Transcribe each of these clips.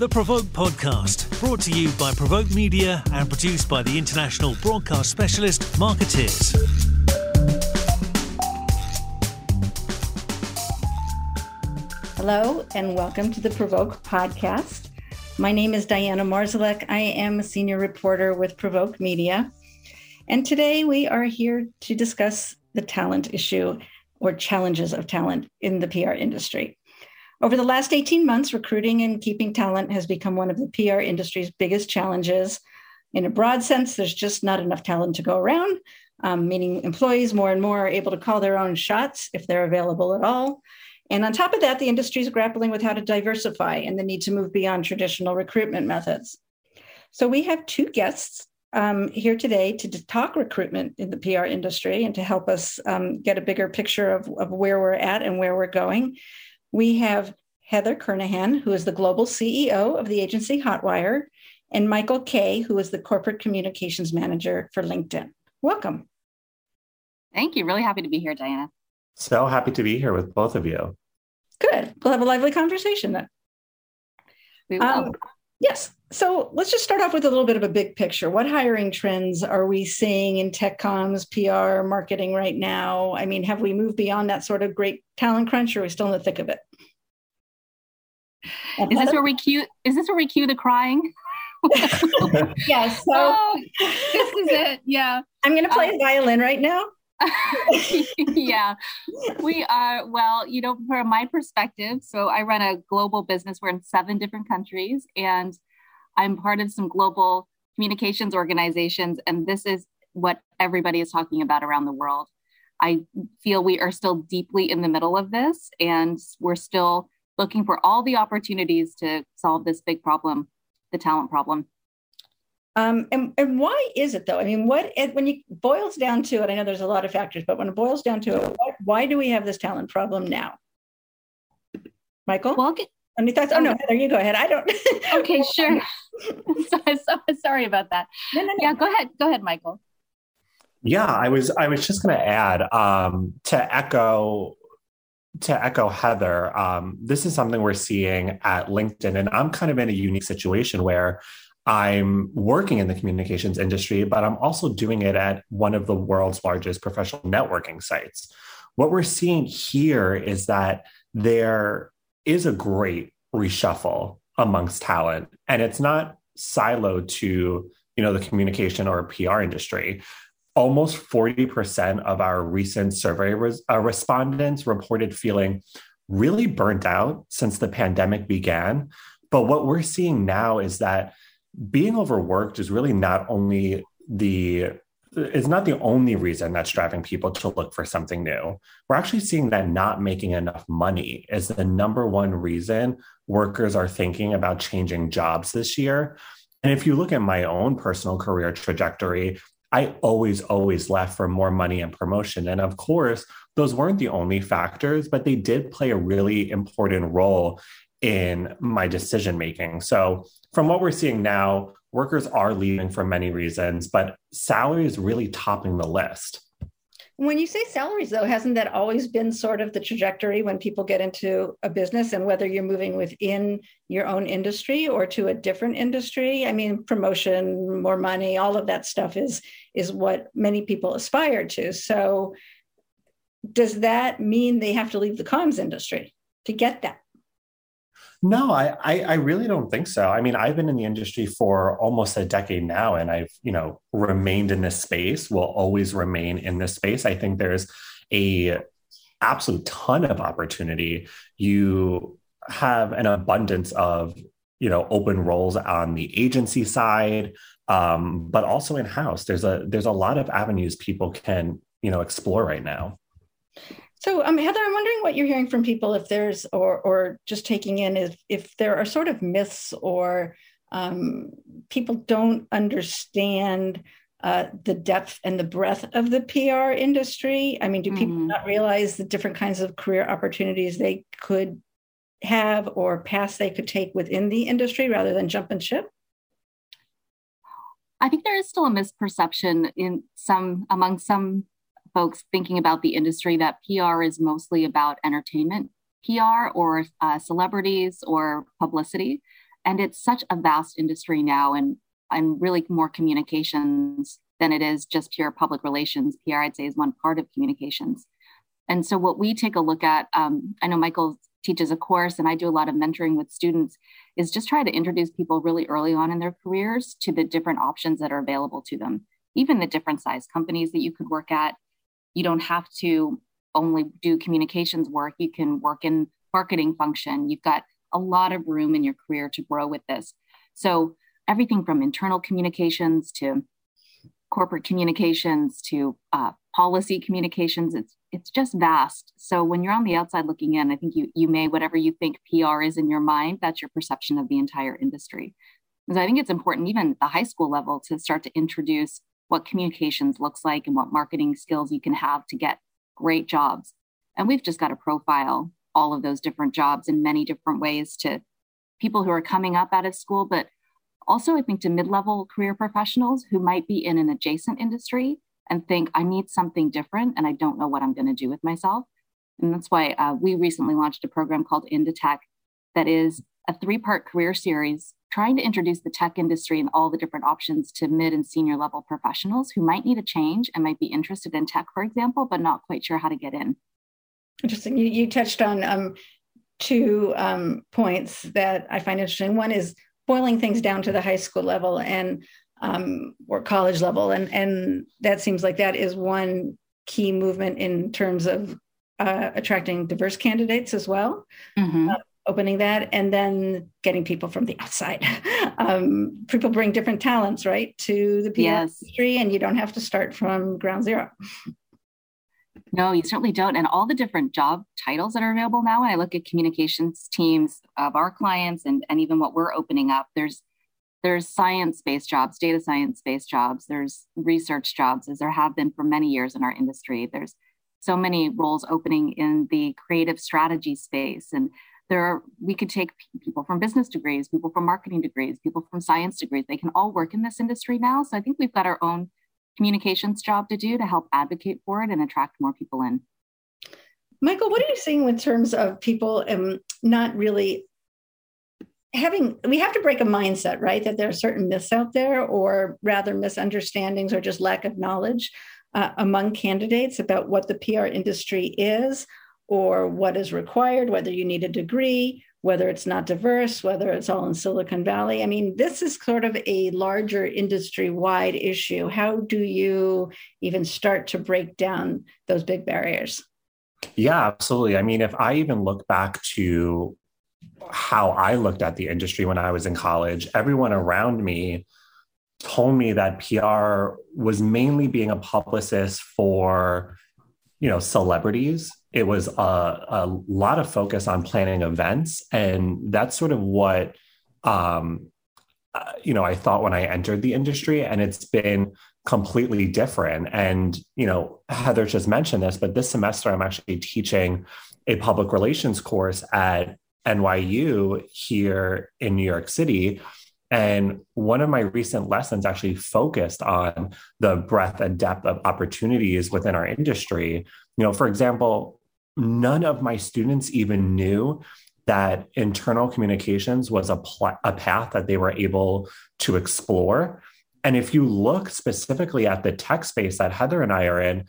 The Provoke Podcast, brought to you by Provoke Media and produced by the international broadcast specialist Markettiers. Hello, and welcome to the Provoke Podcast. My name is Diana Marszalek. I am a senior reporter with Provoke Media. And today we are here to discuss the talent issue or challenges of talent in the PR industry. Over the last 18 months, recruiting and keeping talent has become one of the PR industry's biggest challenges. In a broad sense, there's just not enough talent to go around, um, meaning employees more and more are able to call their own shots if they're available at all. And on top of that, the industry is grappling with how to diversify and the need to move beyond traditional recruitment methods. So we have two guests um, here today to talk recruitment in the PR industry and to help us um, get a bigger picture of, of where we're at and where we're going. We have Heather Kernahan, who is the global CEO of the agency Hotwire, and Michael Kaye, who is the corporate communications manager for LinkedIn. Welcome. Thank you. Really happy to be here, Diana. So happy to be here with both of you. Good. We'll have a lively conversation then. We will. Um, yes. So let's just start off with a little bit of a big picture. What hiring trends are we seeing in tech comms, PR, marketing right now? I mean, have we moved beyond that sort of great talent crunch, or are we still in the thick of it? Is this where we cue? Is this where we cue the crying? yes. So oh, this is it. Yeah. I'm going to play um, violin right now. yeah, we are. Well, you know, from my perspective, so I run a global business. We're in seven different countries, and I'm part of some global communications organizations, and this is what everybody is talking about around the world. I feel we are still deeply in the middle of this, and we're still looking for all the opportunities to solve this big problem, the talent problem. Um, and, and why is it though? I mean, what it, when you boils down to it, I know there's a lot of factors, but when it boils down to it, why, why do we have this talent problem now? Michael? Well, any thoughts? Oh no, Heather, you go ahead. I don't. okay, sure. so, sorry about that. No, no, no. Yeah, go ahead. Go ahead, Michael. Yeah, I was I was just going to add um, to echo to echo Heather. Um, this is something we're seeing at LinkedIn, and I'm kind of in a unique situation where I'm working in the communications industry, but I'm also doing it at one of the world's largest professional networking sites. What we're seeing here is that there is a great reshuffle amongst talent and it's not siloed to you know the communication or pr industry almost 40% of our recent survey res- uh, respondents reported feeling really burnt out since the pandemic began but what we're seeing now is that being overworked is really not only the it's not the only reason that's driving people to look for something new. We're actually seeing that not making enough money is the number one reason workers are thinking about changing jobs this year. And if you look at my own personal career trajectory, I always, always left for more money and promotion. And of course, those weren't the only factors, but they did play a really important role in my decision making. So, from what we're seeing now, workers are leaving for many reasons, but salary is really topping the list. When you say salaries, though, hasn't that always been sort of the trajectory when people get into a business and whether you're moving within your own industry or to a different industry? I mean, promotion, more money, all of that stuff is is what many people aspire to. So does that mean they have to leave the comms industry to get that? No, I, I, I really don't think so. I mean, I've been in the industry for almost a decade now, and I've you know remained in this space. Will always remain in this space. I think there's a absolute ton of opportunity. You have an abundance of you know open roles on the agency side, um, but also in house. There's a there's a lot of avenues people can you know explore right now. So, um, Heather, I'm wondering what you're hearing from people if there's, or or just taking in, if if there are sort of myths or um, people don't understand uh, the depth and the breadth of the PR industry. I mean, do people mm-hmm. not realize the different kinds of career opportunities they could have or paths they could take within the industry rather than jump and ship? I think there is still a misperception in some among some folks thinking about the industry that PR is mostly about entertainment PR or uh, celebrities or publicity. And it's such a vast industry now and, and really more communications than it is just pure public relations. PR, I'd say, is one part of communications. And so, what we take a look at, um, I know Michael teaches a course and I do a lot of mentoring with students, is just try to introduce people really early on in their careers to the different options that are available to them, even the different size companies that you could work at. You don't have to only do communications work, you can work in marketing function. You've got a lot of room in your career to grow with this. So, everything from internal communications to corporate communications to uh, policy communications, it's it's just vast. So when you're on the outside looking in, I think you you may whatever you think PR is in your mind, that's your perception of the entire industry. Because I think it's important, even at the high school level, to start to introduce what communications looks like and what marketing skills you can have to get great jobs. And we've just got to profile all of those different jobs in many different ways to people who are coming up out of school, but also I think to mid-level career professionals who might be in an adjacent industry and think, I need something different and I don't know what I'm going to do with myself. And that's why uh, we recently launched a program called Into Tech that is a three part career series trying to introduce the tech industry and all the different options to mid and senior level professionals who might need a change and might be interested in tech, for example, but not quite sure how to get in. Interesting. You, you touched on um, two um, points that I find interesting. One is boiling things down to the high school level. And um, or college level. And, and that seems like that is one key movement in terms of uh, attracting diverse candidates as well. Mm-hmm. Uh, opening that and then getting people from the outside. um, people bring different talents, right, to the PR yes. industry, and you don't have to start from ground zero. No, you certainly don't. And all the different job titles that are available now, when I look at communications teams of our clients and, and even what we're opening up, there's there's science-based jobs data science-based jobs there's research jobs as there have been for many years in our industry there's so many roles opening in the creative strategy space and there are we could take people from business degrees people from marketing degrees people from science degrees. They can all work in this industry now. So i think we've got our own communications job to do to help advocate for it and attract more people in. Michael what are you seeing in terms of people um, not really having we have to break a mindset right? That there are certain myths out there or rather misunderstandings or just lack of knowledge uh, among candidates about what the pr industry is or what is required whether you need a degree whether it's not diverse whether it's all in silicon valley. I mean this is sort of a larger industry wide issue. How do you even start to break down those big barriers? Yeah, absolutely. I mean, if I even look back to how I looked at the industry when I was in college, everyone around me told me that PR was mainly being a publicist for, you know, celebrities. It was a, a lot of focus on planning events. And that's sort of what, um, uh, you know, I thought when I entered the industry. And it's been completely different. And, you know, Heather just mentioned this, but this semester I'm actually teaching a public relations course at NYU here in New York City. And one of my recent lessons actually focused on the breadth and depth of opportunities within our industry. You know, for example, none of my students even knew that internal communications was a, pl- a path that they were able to explore. And if you look specifically at the tech space that Heather and I are in,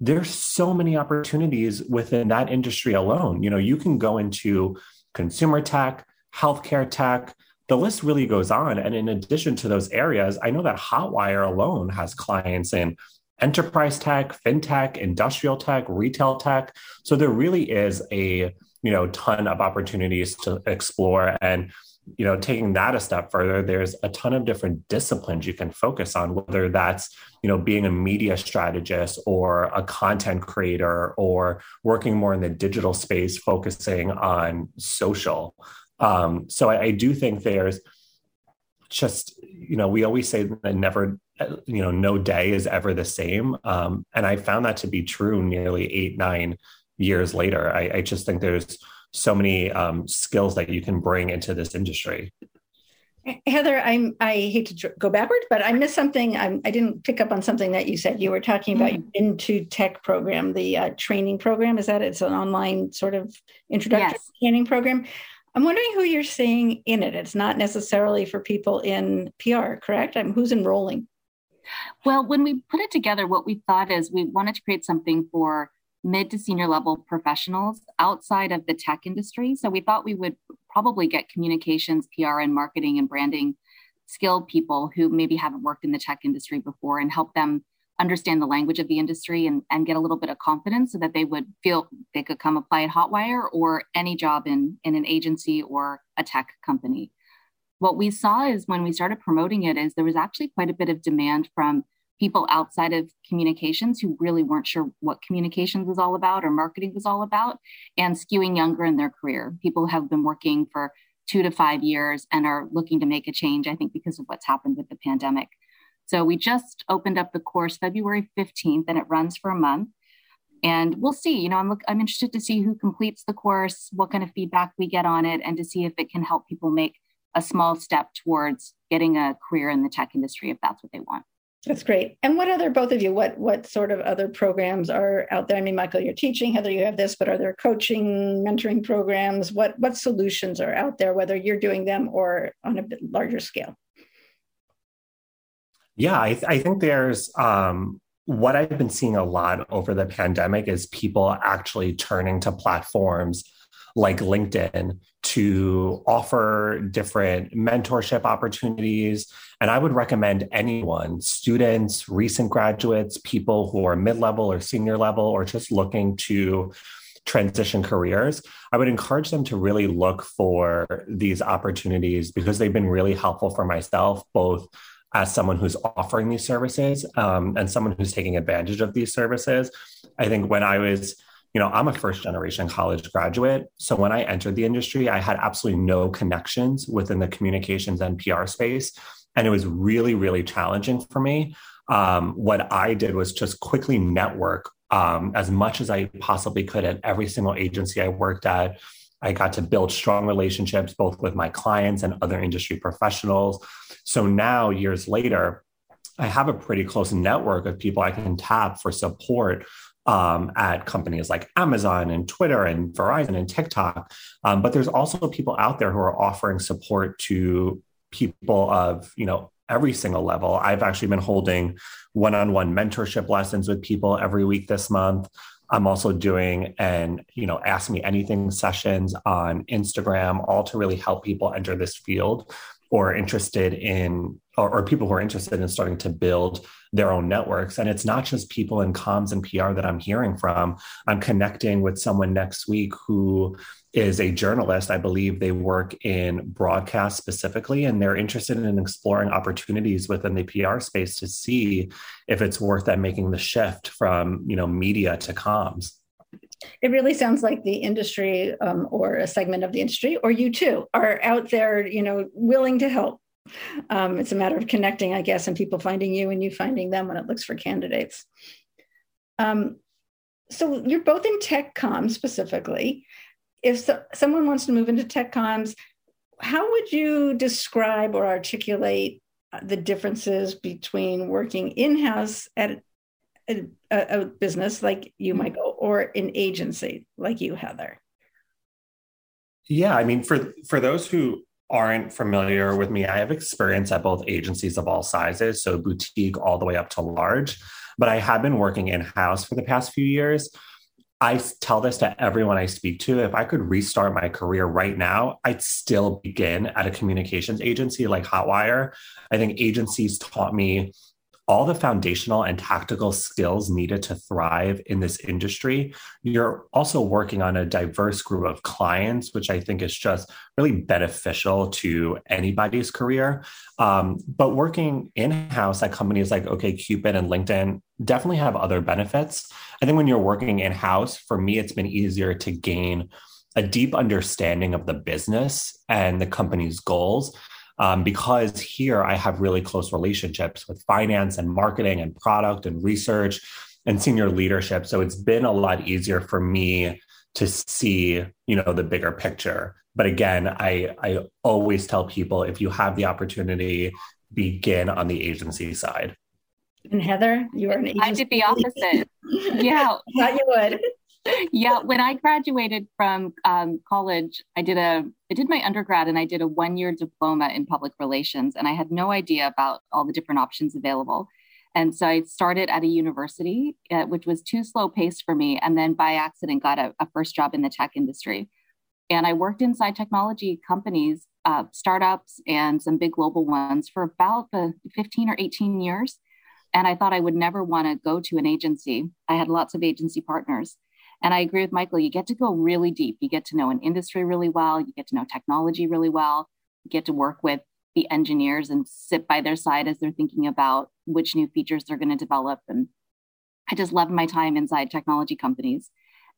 there's so many opportunities within that industry alone. You know, you can go into consumer tech, healthcare tech. The list really goes on. And in addition to those areas, I know that Hotwire alone has clients in enterprise tech, fintech, industrial tech, retail tech. So there really is a you know ton of opportunities to explore and you know taking that a step further there's a ton of different disciplines you can focus on whether that's you know being a media strategist or a content creator or working more in the digital space focusing on social um, so I, I do think there's just you know we always say that never you know no day is ever the same um, and i found that to be true nearly eight nine years later i, I just think there's so many um, skills that you can bring into this industry Heather, I'm. I hate to go backward, but I missed something. I'm, I did not pick up on something that you said. You were talking about mm-hmm. Into Tech program, the uh, training program. Is that it's an online sort of introductory yes. training program? I'm wondering who you're seeing in it. It's not necessarily for people in PR, correct? I'm, who's enrolling? Well, when we put it together, what we thought is we wanted to create something for mid to senior level professionals outside of the tech industry. So we thought we would probably get communications, PR, and marketing and branding skilled people who maybe haven't worked in the tech industry before and help them understand the language of the industry and, and get a little bit of confidence so that they would feel they could come apply at Hotwire or any job in, in an agency or a tech company. What we saw is when we started promoting it is there was actually quite a bit of demand from people outside of communications who really weren't sure what communications was all about or marketing was all about and skewing younger in their career. People have been working for two to five years and are looking to make a change, I think, because of what's happened with the pandemic. So we just opened up the course February 15th and it runs for a month. And we'll see, you know, I'm, look, I'm interested to see who completes the course, what kind of feedback we get on it, and to see if it can help people make a small step towards getting a career in the tech industry if that's what they want. That's great. And what other both of you? What what sort of other programs are out there? I mean, Michael, you're teaching. Heather, you have this, but are there coaching, mentoring programs? What what solutions are out there? Whether you're doing them or on a larger scale. Yeah, I, th- I think there's um, what I've been seeing a lot over the pandemic is people actually turning to platforms like LinkedIn to offer different mentorship opportunities. And I would recommend anyone, students, recent graduates, people who are mid level or senior level, or just looking to transition careers, I would encourage them to really look for these opportunities because they've been really helpful for myself, both as someone who's offering these services um, and someone who's taking advantage of these services. I think when I was, you know, I'm a first generation college graduate. So when I entered the industry, I had absolutely no connections within the communications and PR space. And it was really, really challenging for me. Um, what I did was just quickly network um, as much as I possibly could at every single agency I worked at. I got to build strong relationships both with my clients and other industry professionals. So now, years later, I have a pretty close network of people I can tap for support um, at companies like Amazon and Twitter and Verizon and TikTok. Um, but there's also people out there who are offering support to people of, you know, every single level. I've actually been holding one-on-one mentorship lessons with people every week this month. I'm also doing and you know ask me anything sessions on Instagram, all to really help people enter this field or interested in or, or, people who are interested in starting to build their own networks. And it's not just people in comms and PR that I'm hearing from. I'm connecting with someone next week who is a journalist. I believe they work in broadcast specifically, and they're interested in exploring opportunities within the PR space to see if it's worth them making the shift from you know media to comms. It really sounds like the industry, um, or a segment of the industry, or you too, are out there, you know, willing to help. Um, it's a matter of connecting, I guess, and people finding you and you finding them when it looks for candidates. Um, so you're both in tech com specifically if so, someone wants to move into tech comms, how would you describe or articulate uh, the differences between working in-house at a, a, business like you, mm-hmm. Michael, or an agency like you, Heather? Yeah, I mean, for for those who aren't familiar with me, I have experience at both agencies of all sizes, so boutique all the way up to large. But I have been working in house for the past few years. I tell this to everyone I speak to. If I could restart my career right now, I'd still begin at a communications agency like Hotwire. I think agencies taught me all the foundational and tactical skills needed to thrive in this industry. You're also working on a diverse group of clients, which I think is just really beneficial to anybody's career. Um, but working in house at companies like OKCupid and LinkedIn definitely have other benefits. I think when you're working in house, for me, it's been easier to gain a deep understanding of the business and the company's goals um, because here I have really close relationships with finance and marketing and product and research and senior leadership. So it's been a lot easier for me to see, you know, the bigger picture. But again, I I always tell people if you have the opportunity, begin on the agency side. And Heather, you are an. I did the opposite. yeah. Thought you would. yeah, when I graduated from um, college, I did a I did my undergrad and I did a one year diploma in public relations, and I had no idea about all the different options available. And so I started at a university, uh, which was too slow paced for me, and then by accident got a, a, first job in the tech industry. And I worked inside technology companies, uh, startups, and some big global ones for about the 15 or 18 years. And I thought I would never want to go to an agency. I had lots of agency partners. And I agree with Michael, you get to go really deep. You get to know an industry really well, you get to know technology really well, you get to work with the engineers and sit by their side as they're thinking about which new features they're going to develop. And I just loved my time inside technology companies.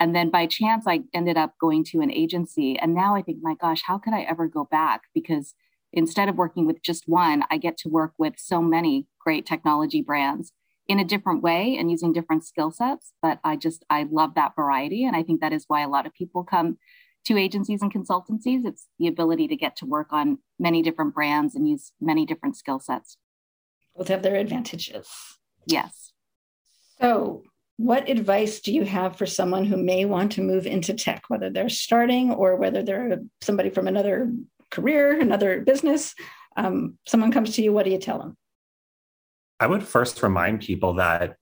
And then by chance, I ended up going to an agency. And now I think, my gosh, how could I ever go back? Because instead of working with just one, I get to work with so many great technology brands in a different way and using different skill sets. But I just, I love that variety. And I think that is why a lot of people come to agencies and consultancies. It's the ability to get to work on many different brands and use many different skill sets. Both have their advantages. Yes. So, what advice do you have for someone who may want to move into tech, whether they're starting or whether they're somebody from another career, another business? Um, someone comes to you, what do you tell them? I would first remind people that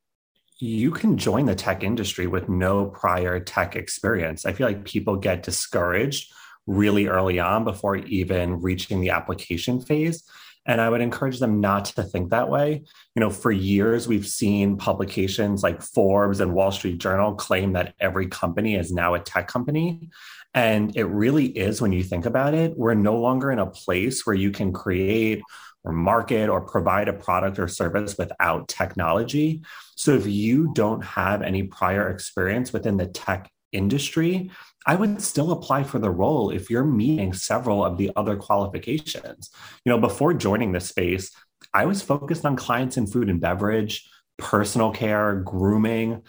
you can join the tech industry with no prior tech experience. I feel like people get discouraged really early on before even reaching the application phase. And I would encourage them not to think that way. You know, for years, we've seen publications like Forbes and Wall Street Journal claim that every company is now a tech company. And it really is when you think about it. We're no longer in a place where you can create or market or provide a product or service without technology. So if you don't have any prior experience within the tech industry, I would still apply for the role if you're meeting several of the other qualifications. You know, before joining this space, I was focused on clients in food and beverage, personal care, grooming.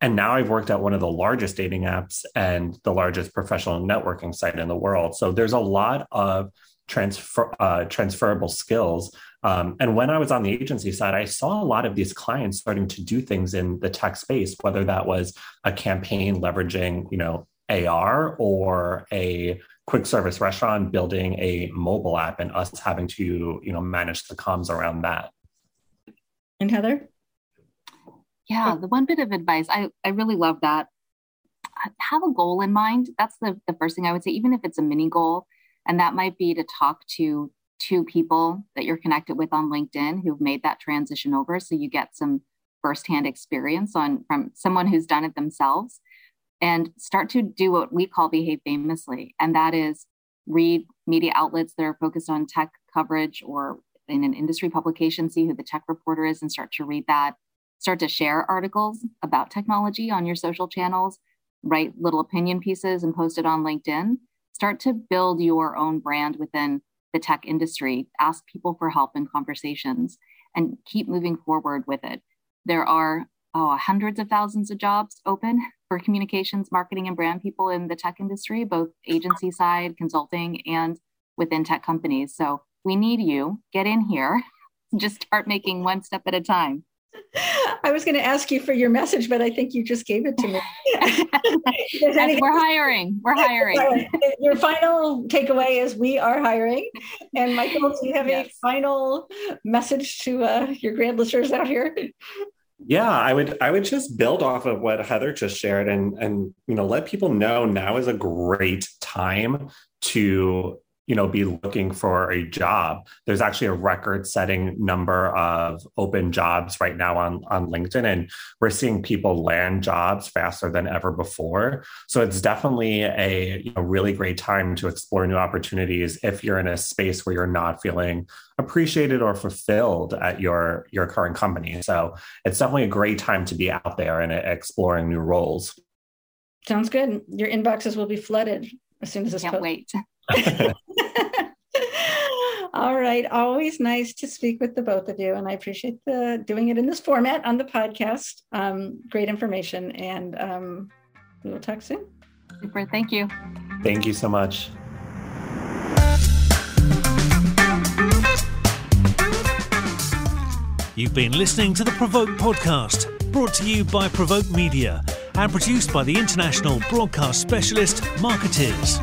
And now I've worked at one of the largest dating apps and the largest professional networking site in the world. So there's a lot of transfer uh, transferable skills. Um, and when I was on the agency side, I saw a lot of these clients starting to do things in the tech space, whether that was a campaign leveraging, you know, AR or a quick service restaurant building a mobile app and us having to, you know, manage the comms around that. And Heather? Yeah, the one bit of advice, I, I really love that. Have a goal in mind. That's the, the first thing I would say, even if it's a mini goal and that might be to talk to two people that you're connected with on LinkedIn who've made that transition over. So you get some firsthand experience on from someone who's done it themselves and start to do what we call behave famously. And that is read media outlets that are focused on tech coverage or in an industry publication, see who the tech reporter is and start to read that. Start to share articles about technology on your social channels, write little opinion pieces and post it on LinkedIn start to build your own brand within the tech industry, ask people for help in conversations, and keep moving forward with it. There are oh, hundreds of thousands of jobs open for communications, marketing, and brand people in the tech industry, both agency side, consulting, and within tech companies. So we need you. Get in here. Just start making one step at a time. I was going to ask you for your message, but I think you just gave it to me. we're hiring. We're hiring. Your final takeaway is we are hiring. And Michael, do you have yes. a final message to uh, your grand listeners out here? Yeah, I would I would just build off of what Heather just shared and and you know let people know now is a great time to you know be looking for a job. There's actually a record setting number of open jobs right now on on linkedin and we're seeing people land jobs faster than ever before. So it's definitely a you know, really great time to explore new opportunities if you're in a space where you're not feeling appreciated or fulfilled at your your current company. So it's definitely a great time to be out there and exploring new roles. Sounds good. Your inboxes will be flooded as soon as this can't post- wait All right. Always nice to speak with the both of you. And I appreciate the doing it in this format on the podcast. Um, great information. And um, we will talk soon. Super. Thank you. Thank you so much. You've been listening to the Provoke podcast, brought to you by Provoke Media and produced by the international broadcast specialist Markettiers.